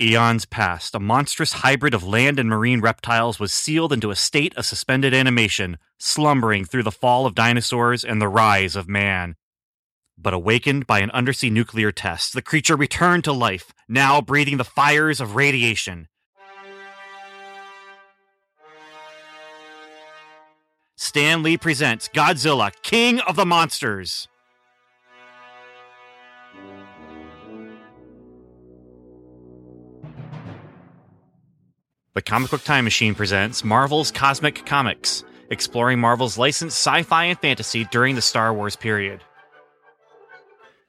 Eons past, a monstrous hybrid of land and marine reptiles was sealed into a state of suspended animation, slumbering through the fall of dinosaurs and the rise of man. But awakened by an undersea nuclear test, the creature returned to life, now breathing the fires of radiation. Stan Lee presents Godzilla, King of the Monsters. The Comic Book Time Machine presents Marvel's Cosmic Comics, exploring Marvel's licensed sci fi and fantasy during the Star Wars period.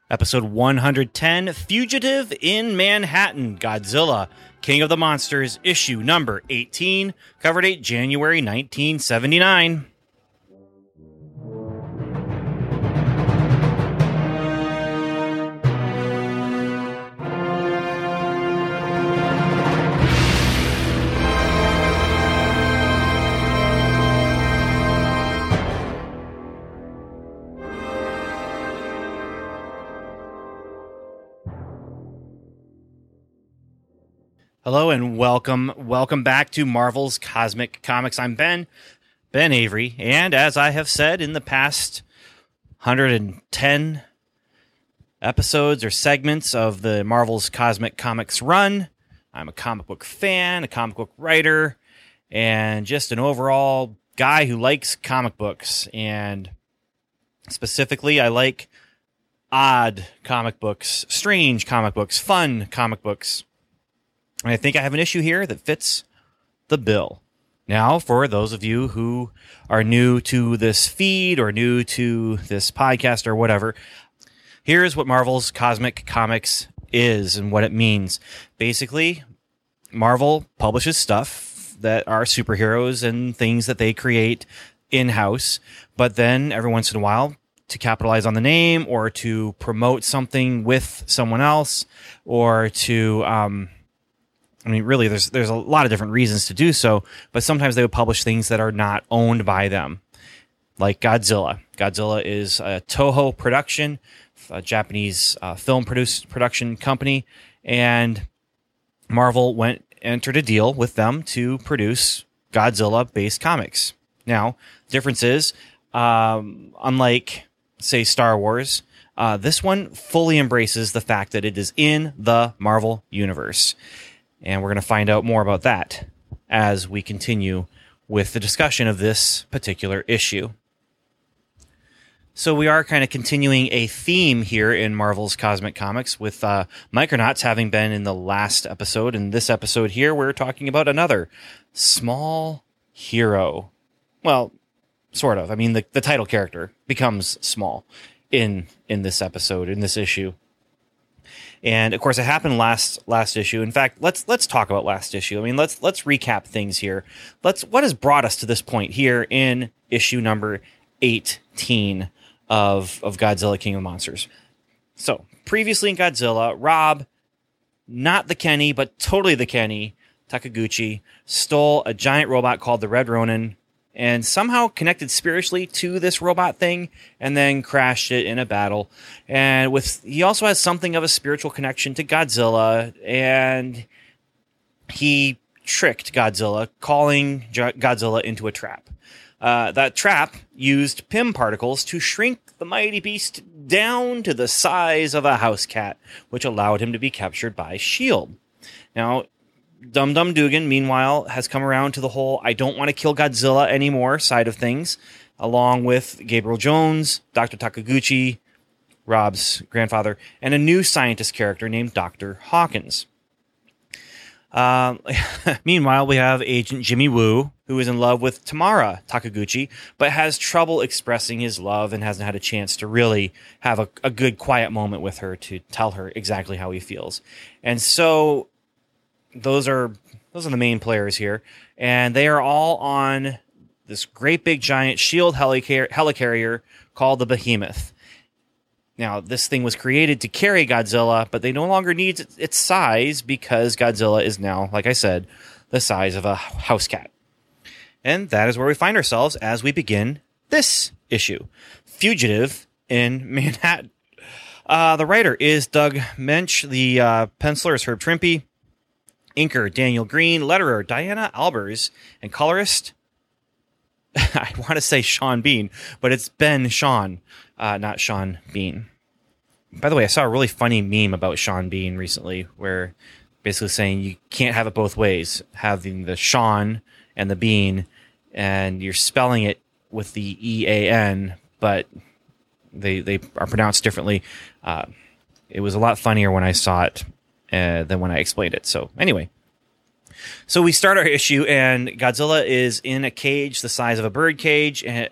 Episode 110 Fugitive in Manhattan Godzilla, King of the Monsters, issue number 18, cover date January 1979. Hello and welcome, welcome back to Marvel's Cosmic Comics. I'm Ben, Ben Avery, and as I have said in the past 110 episodes or segments of the Marvel's Cosmic Comics run, I'm a comic book fan, a comic book writer, and just an overall guy who likes comic books. And specifically, I like odd comic books, strange comic books, fun comic books and I think I have an issue here that fits the bill. Now, for those of you who are new to this feed or new to this podcast or whatever, here's what Marvel's Cosmic Comics is and what it means. Basically, Marvel publishes stuff that are superheroes and things that they create in house, but then every once in a while, to capitalize on the name or to promote something with someone else or to, um, I mean, really, there's there's a lot of different reasons to do so, but sometimes they would publish things that are not owned by them, like Godzilla. Godzilla is a Toho production, a Japanese uh, film produce, production company, and Marvel went entered a deal with them to produce Godzilla-based comics. Now, difference is, um, unlike say Star Wars, uh, this one fully embraces the fact that it is in the Marvel universe. And we're going to find out more about that as we continue with the discussion of this particular issue. So we are kind of continuing a theme here in Marvel's Cosmic Comics with uh, Micronauts having been in the last episode. In this episode here, we're talking about another small hero. Well, sort of. I mean, the, the title character becomes small in in this episode, in this issue. And of course, it happened last last issue. In fact, let's let's talk about last issue. I mean, let's let's recap things here. Let's what has brought us to this point here in issue number eighteen of of Godzilla King of Monsters. So previously in Godzilla, Rob, not the Kenny, but totally the Kenny, Takaguchi, stole a giant robot called the Red Ronin and somehow connected spiritually to this robot thing and then crashed it in a battle. And with he also has something of a spiritual connection to Godzilla and he tricked Godzilla, calling Godzilla into a trap. Uh, that trap used Pym particles to shrink the mighty beast down to the size of a house cat, which allowed him to be captured by S.H.I.E.L.D. Now, Dum Dum Dugan, meanwhile, has come around to the whole I don't want to kill Godzilla anymore side of things, along with Gabriel Jones, Dr. Takaguchi, Rob's grandfather, and a new scientist character named Dr. Hawkins. Um, meanwhile, we have Agent Jimmy Woo, who is in love with Tamara Takaguchi, but has trouble expressing his love and hasn't had a chance to really have a, a good, quiet moment with her to tell her exactly how he feels. And so those are those are the main players here, and they are all on this great big giant shield helicar- helicarrier called the Behemoth. Now, this thing was created to carry Godzilla, but they no longer need its size because Godzilla is now, like I said, the size of a house cat. And that is where we find ourselves as we begin this issue Fugitive in Manhattan. Uh, the writer is Doug Moench. The uh, penciler is Herb Trimpe. Inker Daniel Green, letterer Diana Albers, and colorist I want to say Sean Bean, but it's Ben Sean, uh, not Sean Bean. By the way, I saw a really funny meme about Sean Bean recently, where basically saying you can't have it both ways, having the Sean and the Bean, and you're spelling it with the E A N, but they they are pronounced differently. Uh, it was a lot funnier when I saw it uh, than when I explained it. So anyway, so we start our issue, and Godzilla is in a cage the size of a bird cage, and,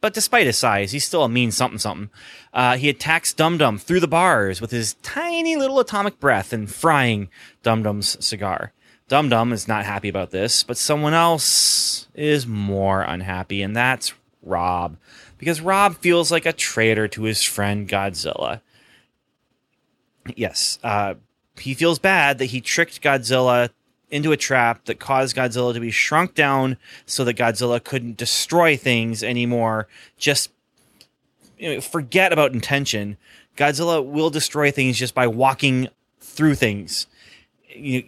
but despite his size, he's still a mean something something. Uh, he attacks Dum Dum through the bars with his tiny little atomic breath and frying Dum Dum's cigar. Dum Dum is not happy about this, but someone else is more unhappy, and that's Rob. Because Rob feels like a traitor to his friend Godzilla. Yes, uh, he feels bad that he tricked Godzilla into a trap that caused Godzilla to be shrunk down so that Godzilla couldn't destroy things anymore. Just you know, forget about intention. Godzilla will destroy things just by walking through things. You,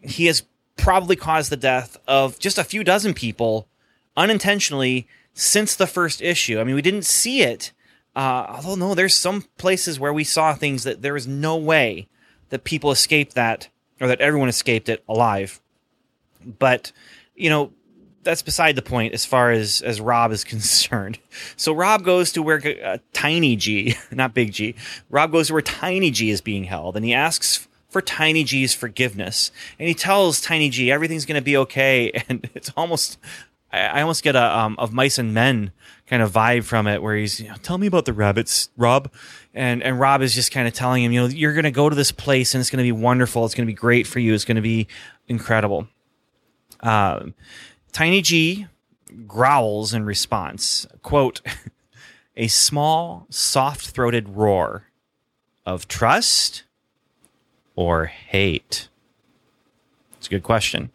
he has probably caused the death of just a few dozen people unintentionally since the first issue. I mean, we didn't see it. Uh, although no, there's some places where we saw things that there was no way that people escaped that or that everyone escaped it alive. But, you know, that's beside the point as far as as Rob is concerned. So Rob goes to where uh, Tiny G, not Big G. Rob goes to where Tiny G is being held, and he asks for Tiny G's forgiveness, and he tells Tiny G everything's going to be okay. And it's almost, I, almost get a um, of mice and men kind of vibe from it, where he's, you know, tell me about the rabbits, Rob and and Rob is just kind of telling him, you know, you're going to go to this place and it's going to be wonderful. It's going to be great for you. It's going to be incredible. Um, Tiny G growls in response. Quote: A small, soft-throated roar of trust or hate. It's a good question.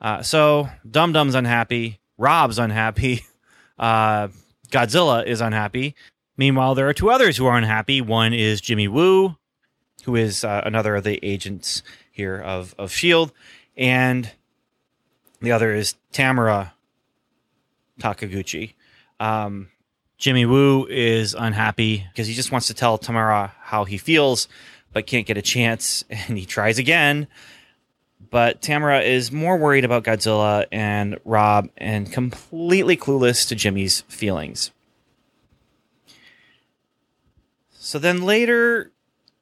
Uh, so Dum Dum's unhappy. Rob's unhappy. Uh, Godzilla is unhappy. Meanwhile, there are two others who are unhappy. One is Jimmy Woo, who is uh, another of the agents here of, of S.H.I.E.L.D., and the other is Tamara Takaguchi. Um, Jimmy Woo is unhappy because he just wants to tell Tamara how he feels, but can't get a chance, and he tries again. But Tamara is more worried about Godzilla and Rob and completely clueless to Jimmy's feelings. So then later,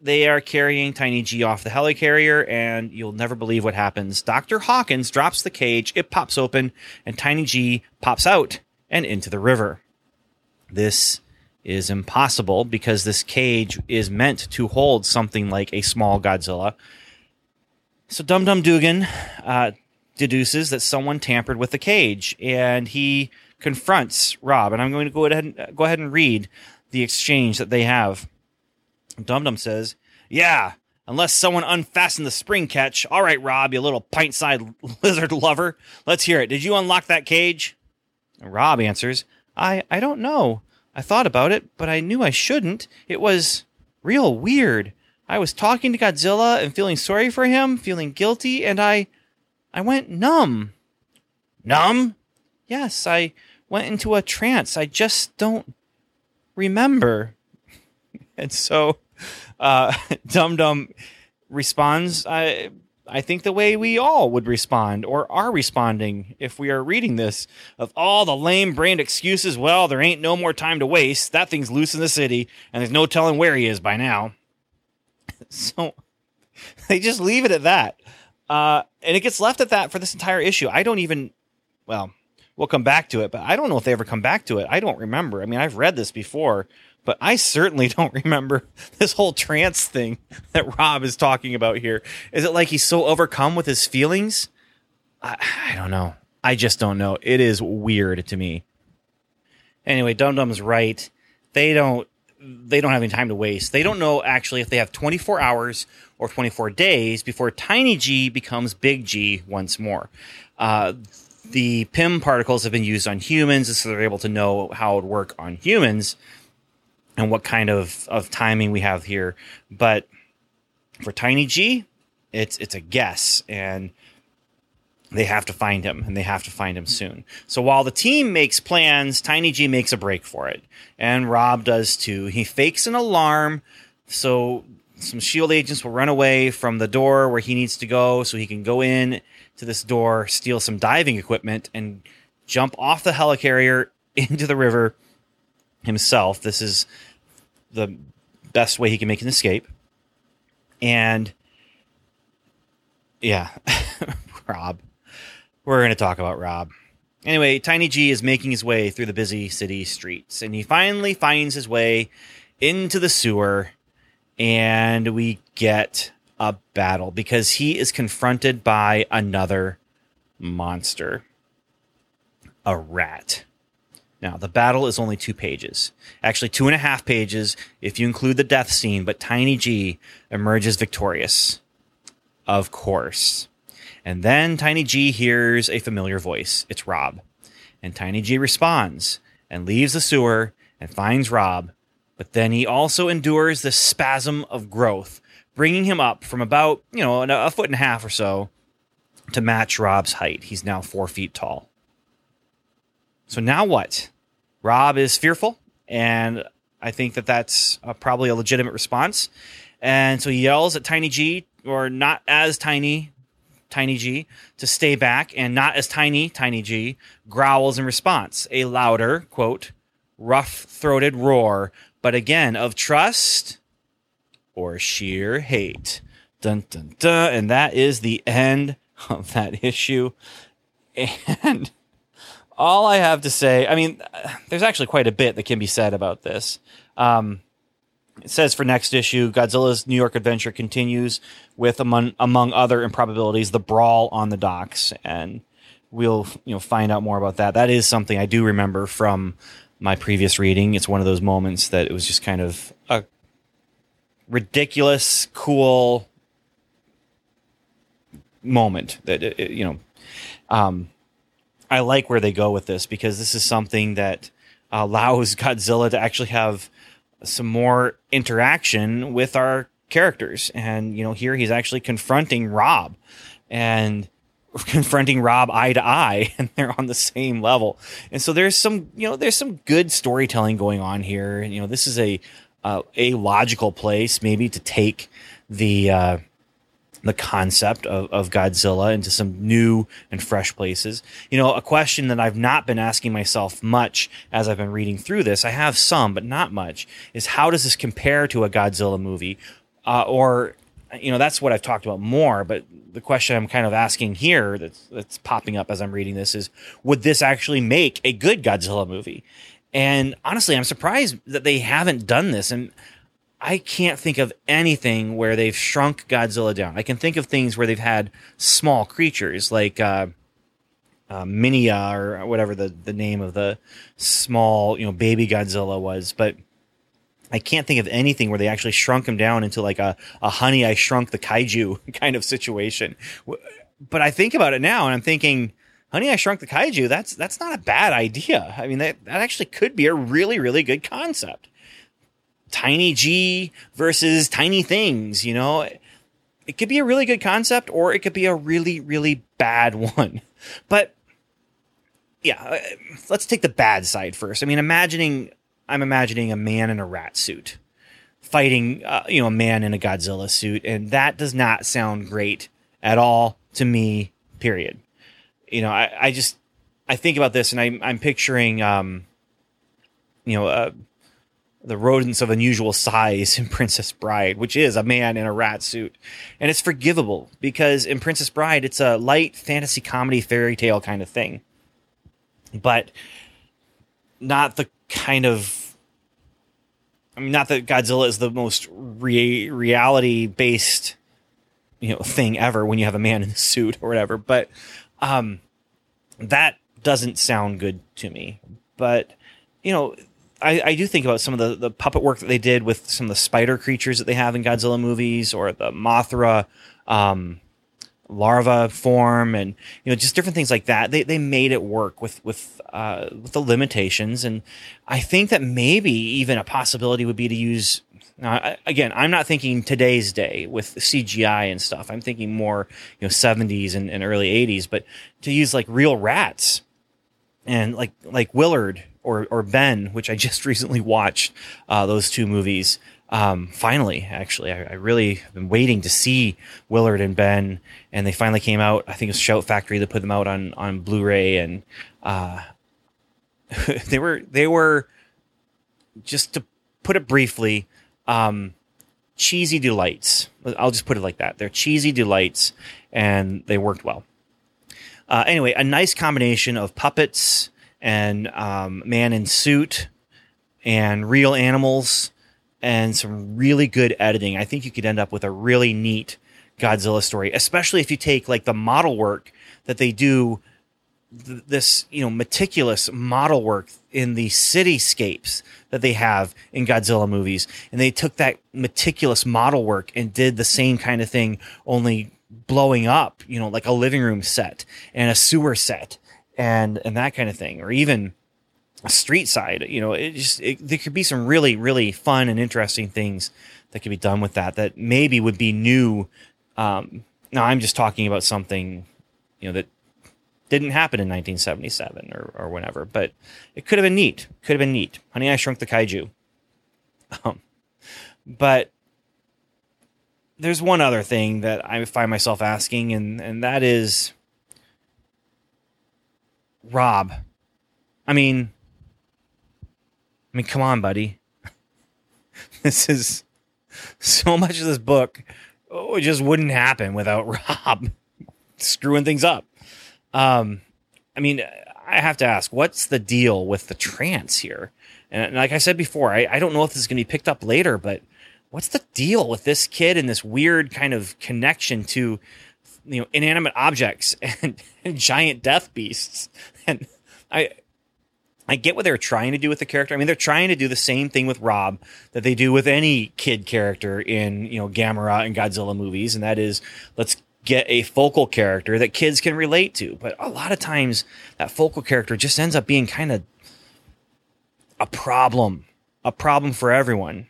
they are carrying Tiny G off the helicarrier, and you'll never believe what happens. Dr. Hawkins drops the cage, it pops open, and Tiny G pops out and into the river. This is impossible because this cage is meant to hold something like a small Godzilla. So Dum Dum Dugan uh, deduces that someone tampered with the cage, and he confronts Rob. And I'm going to go ahead and, go ahead and read the exchange that they have. Dum Dum says, Yeah, unless someone unfastened the spring catch. All right, Rob, you little pint sized lizard lover. Let's hear it. Did you unlock that cage? Rob answers, I, I don't know. I thought about it, but I knew I shouldn't. It was real weird. I was talking to Godzilla and feeling sorry for him, feeling guilty, and I I went numb. Numb? Yes, I went into a trance. I just don't remember. and so uh, Dum Dum responds, I, I think the way we all would respond or are responding if we are reading this of all the lame brained excuses. Well, there ain't no more time to waste. That thing's loose in the city, and there's no telling where he is by now. so they just leave it at that. Uh, and it gets left at that for this entire issue. I don't even, well, we'll come back to it, but I don't know if they ever come back to it. I don't remember. I mean, I've read this before, but I certainly don't remember this whole trance thing that Rob is talking about here. Is it like he's so overcome with his feelings? I, I don't know. I just don't know. It is weird to me. Anyway, Dum Dum's right. They don't they don't have any time to waste. They don't know actually if they have 24 hours or 24 days before Tiny G becomes Big G once more. Uh, the Pym particles have been used on humans, so they're able to know how it would work on humans and what kind of, of timing we have here. But for Tiny G, It's it's a guess, and they have to find him, and they have to find him soon. So while the team makes plans, Tiny G makes a break for it, and Rob does too. He fakes an alarm so some shield agents will run away from the door where he needs to go so he can go in to this door, steal some diving equipment, and jump off the helicarrier into the river himself. This is the best way he can make an escape. And yeah, Rob. We're going to talk about Rob. Anyway, Tiny G is making his way through the busy city streets, and he finally finds his way into the sewer and we get a battle because he is confronted by another monster a rat. Now, the battle is only two pages. Actually, two and a half pages if you include the death scene, but Tiny G emerges victorious. Of course. And then Tiny G hears a familiar voice. It's Rob. And Tiny G responds and leaves the sewer and finds Rob but then he also endures the spasm of growth, bringing him up from about, you know, a foot and a half or so to match Rob's height. He's now four feet tall. So now what? Rob is fearful, and I think that that's uh, probably a legitimate response. And so he yells at Tiny G, or not as tiny, Tiny G, to stay back, and not as tiny, Tiny G, growls in response. A louder, quote, rough throated roar but again, of trust or sheer hate. Dun dun dun. And that is the end of that issue. And all I have to say, I mean, there's actually quite a bit that can be said about this. Um, it says for next issue, Godzilla's New York adventure continues with among among other improbabilities, the brawl on the docks, and we'll you know find out more about that. That is something I do remember from my previous reading. It's one of those moments that it was just kind of a ridiculous, cool moment that it, you know. Um, I like where they go with this because this is something that allows Godzilla to actually have some more interaction with our characters. And you know, here he's actually confronting Rob, and confronting Rob eye to eye and they're on the same level. And so there's some, you know, there's some good storytelling going on here. And, you know, this is a uh, a logical place maybe to take the uh, the concept of, of Godzilla into some new and fresh places. You know, a question that I've not been asking myself much as I've been reading through this, I have some, but not much, is how does this compare to a Godzilla movie? Uh, or you know that's what I've talked about more. But the question I'm kind of asking here that's that's popping up as I'm reading this is, would this actually make a good Godzilla movie? And honestly, I'm surprised that they haven't done this. And I can't think of anything where they've shrunk Godzilla down. I can think of things where they've had small creatures like uh, uh, Minya or whatever the, the name of the small, you know, baby Godzilla was. But I can't think of anything where they actually shrunk him down into like a, a honey, I shrunk the kaiju kind of situation. But I think about it now and I'm thinking, honey, I shrunk the kaiju. That's, that's not a bad idea. I mean, that, that actually could be a really, really good concept. Tiny G versus tiny things, you know, it could be a really good concept or it could be a really, really bad one. But yeah, uh, let's take the bad side first. I mean, imagining I'm imagining a man in a rat suit fighting, uh, you know, a man in a Godzilla suit, and that does not sound great at all to me. Period. You know, I, I just I think about this, and I'm I'm picturing, um, you know, uh, the rodents of unusual size in Princess Bride, which is a man in a rat suit, and it's forgivable because in Princess Bride, it's a light fantasy comedy fairy tale kind of thing, but not the kind of I mean, not that Godzilla is the most re- reality based, you know, thing ever when you have a man in a suit or whatever, but um, that doesn't sound good to me. But you know, I, I do think about some of the, the puppet work that they did with some of the spider creatures that they have in Godzilla movies, or the Mothra um, larva form and you know just different things like that they they made it work with with uh, with the limitations and i think that maybe even a possibility would be to use Now, again, I'm not thinking today's day with CGI and stuff. I'm thinking more, you know, 70s and, and early 80s. But to use like real rats and like like Willard or or Ben, which I just recently watched, uh, those two movies. Um, finally, actually, I, I, really have been waiting to see Willard and Ben, and they finally came out. I think it was Shout Factory that put them out on on Blu-ray, and uh, they were they were just to put it briefly, um, cheesy delights. I'll just put it like that. They're cheesy delights, and they worked well. Uh, anyway, a nice combination of puppets and um, man in suit and real animals and some really good editing. I think you could end up with a really neat Godzilla story, especially if you take like the model work that they do th- this, you know, meticulous model work in the cityscapes that they have in Godzilla movies. And they took that meticulous model work and did the same kind of thing, only blowing up, you know, like a living room set and a sewer set and, and that kind of thing, or even a street side. You know, it just it, there could be some really really fun and interesting things that could be done with that that maybe would be new. Um, now I'm just talking about something you know that didn't happen in 1977 or or whenever, but it could have been neat. Could have been neat. Honey, I Shrunk the Kaiju. Um, but there's one other thing that I find myself asking, and and that is Rob. I mean, I mean, come on, buddy. this is so much of this book. Oh, it just wouldn't happen without Rob screwing things up. Um, I mean, I have to ask, what's the deal with the trance here? And like I said before, I, I don't know if this is going to be picked up later, but what's the deal with this kid and this weird kind of connection to, you know, inanimate objects and, and giant death beasts? And I, I get what they're trying to do with the character. I mean, they're trying to do the same thing with Rob that they do with any kid character in, you know, Gamera and Godzilla movies. And that is, let's get a focal character that kids can relate to. But a lot of times that focal character just ends up being kind of a problem, a problem for everyone.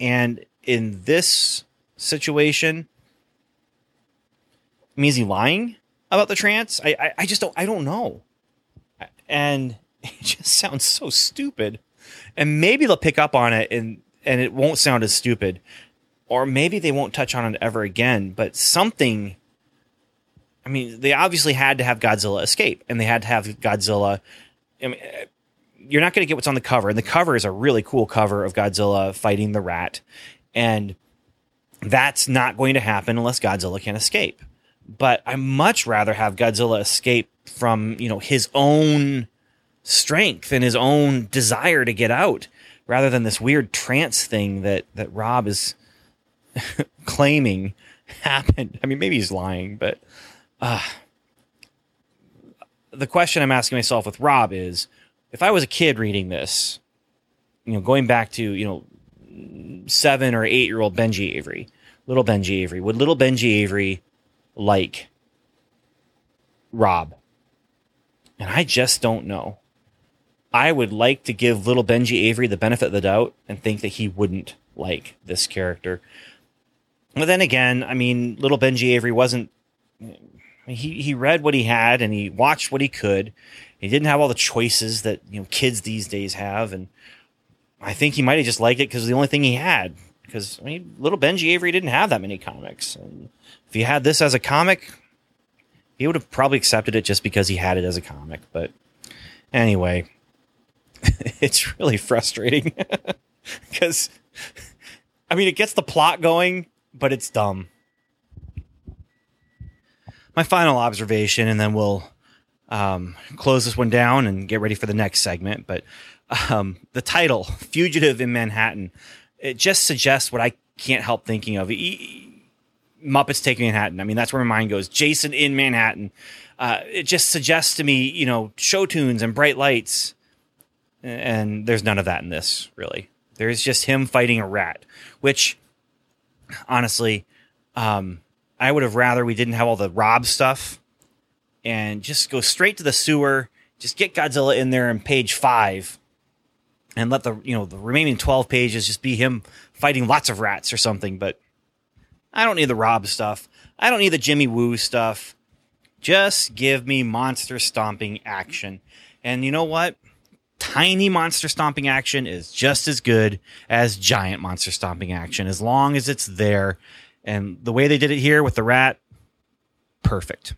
And in this situation, is he lying about the trance? I, I, I just don't, I don't know and it just sounds so stupid. And maybe they'll pick up on it and and it won't sound as stupid. Or maybe they won't touch on it ever again, but something I mean, they obviously had to have Godzilla escape and they had to have Godzilla I mean, you're not going to get what's on the cover. And the cover is a really cool cover of Godzilla fighting the rat. And that's not going to happen unless Godzilla can escape. But I much rather have Godzilla escape from you know his own strength and his own desire to get out rather than this weird trance thing that that Rob is claiming happened. I mean, maybe he's lying, but uh, the question I'm asking myself with Rob is if I was a kid reading this, you know, going back to, you know, seven or eight year old Benji Avery, little Benji Avery, would little Benji Avery like Rob? And I just don't know. I would like to give little Benji Avery the benefit of the doubt and think that he wouldn't like this character. But then again, I mean, little Benji Avery wasn't. He he read what he had and he watched what he could. He didn't have all the choices that you know kids these days have, and I think he might have just liked it because the only thing he had. Because I mean, little Benji Avery didn't have that many comics, and if he had this as a comic, he would have probably accepted it just because he had it as a comic. But anyway, it's really frustrating because I mean, it gets the plot going, but it's dumb. My final observation, and then we'll um, close this one down and get ready for the next segment. But um, the title, Fugitive in Manhattan, it just suggests what I can't help thinking of. Muppets Take Manhattan. I mean, that's where my mind goes. Jason in Manhattan. Uh, it just suggests to me, you know, show tunes and bright lights. And there's none of that in this, really. There's just him fighting a rat, which, honestly, um, I would have rather we didn't have all the Rob stuff and just go straight to the sewer. Just get Godzilla in there in page five and let the you know the remaining 12 pages just be him fighting lots of rats or something. But i don't need the rob stuff. I don't need the jimmy woo stuff. Just give me monster stomping action. And you know what? Tiny monster stomping action is just as good as giant monster stomping action as long as it's there. And the way they did it here with the rat perfect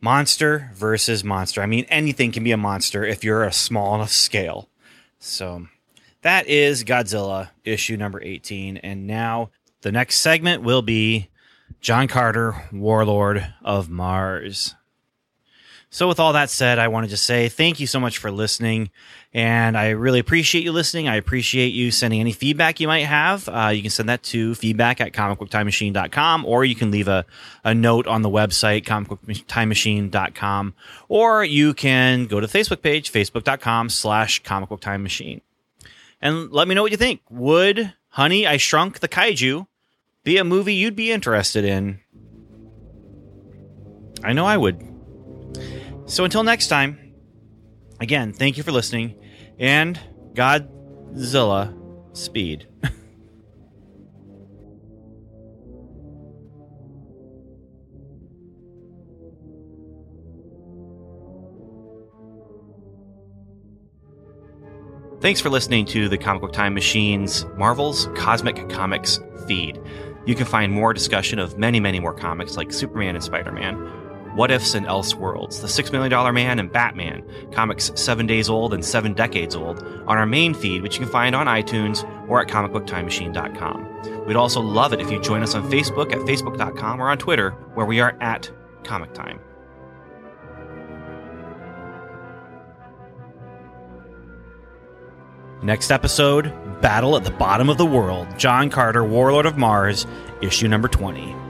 monster versus monster i mean anything can be a monster if you're a small enough scale so that is Godzilla issue number 18. And now the next segment will be John Carter, Warlord of Mars. So, with all that said, I want to just say thank you so much for listening. And I really appreciate you listening. I appreciate you sending any feedback you might have. Uh, you can send that to feedback at comicbooktimemachine.com, or you can leave a, a note on the website, comicbooktimemachine.com, or you can go to the Facebook page, facebook.com slash comicbooktimemachine. And let me know what you think. Would Honey, I Shrunk the Kaiju be a movie you'd be interested in? I know I would. So until next time, again, thank you for listening and Godzilla speed. Thanks for listening to the Comic Book Time Machine's Marvel's Cosmic Comics feed. You can find more discussion of many, many more comics like Superman and Spider Man, What Ifs and Elseworlds, The Six Million Dollar Man and Batman, comics seven days old and seven decades old, on our main feed, which you can find on iTunes or at comicbooktimemachine.com. We'd also love it if you join us on Facebook at facebook.com or on Twitter, where we are at Comic Time. Next episode Battle at the Bottom of the World John Carter, Warlord of Mars, issue number 20.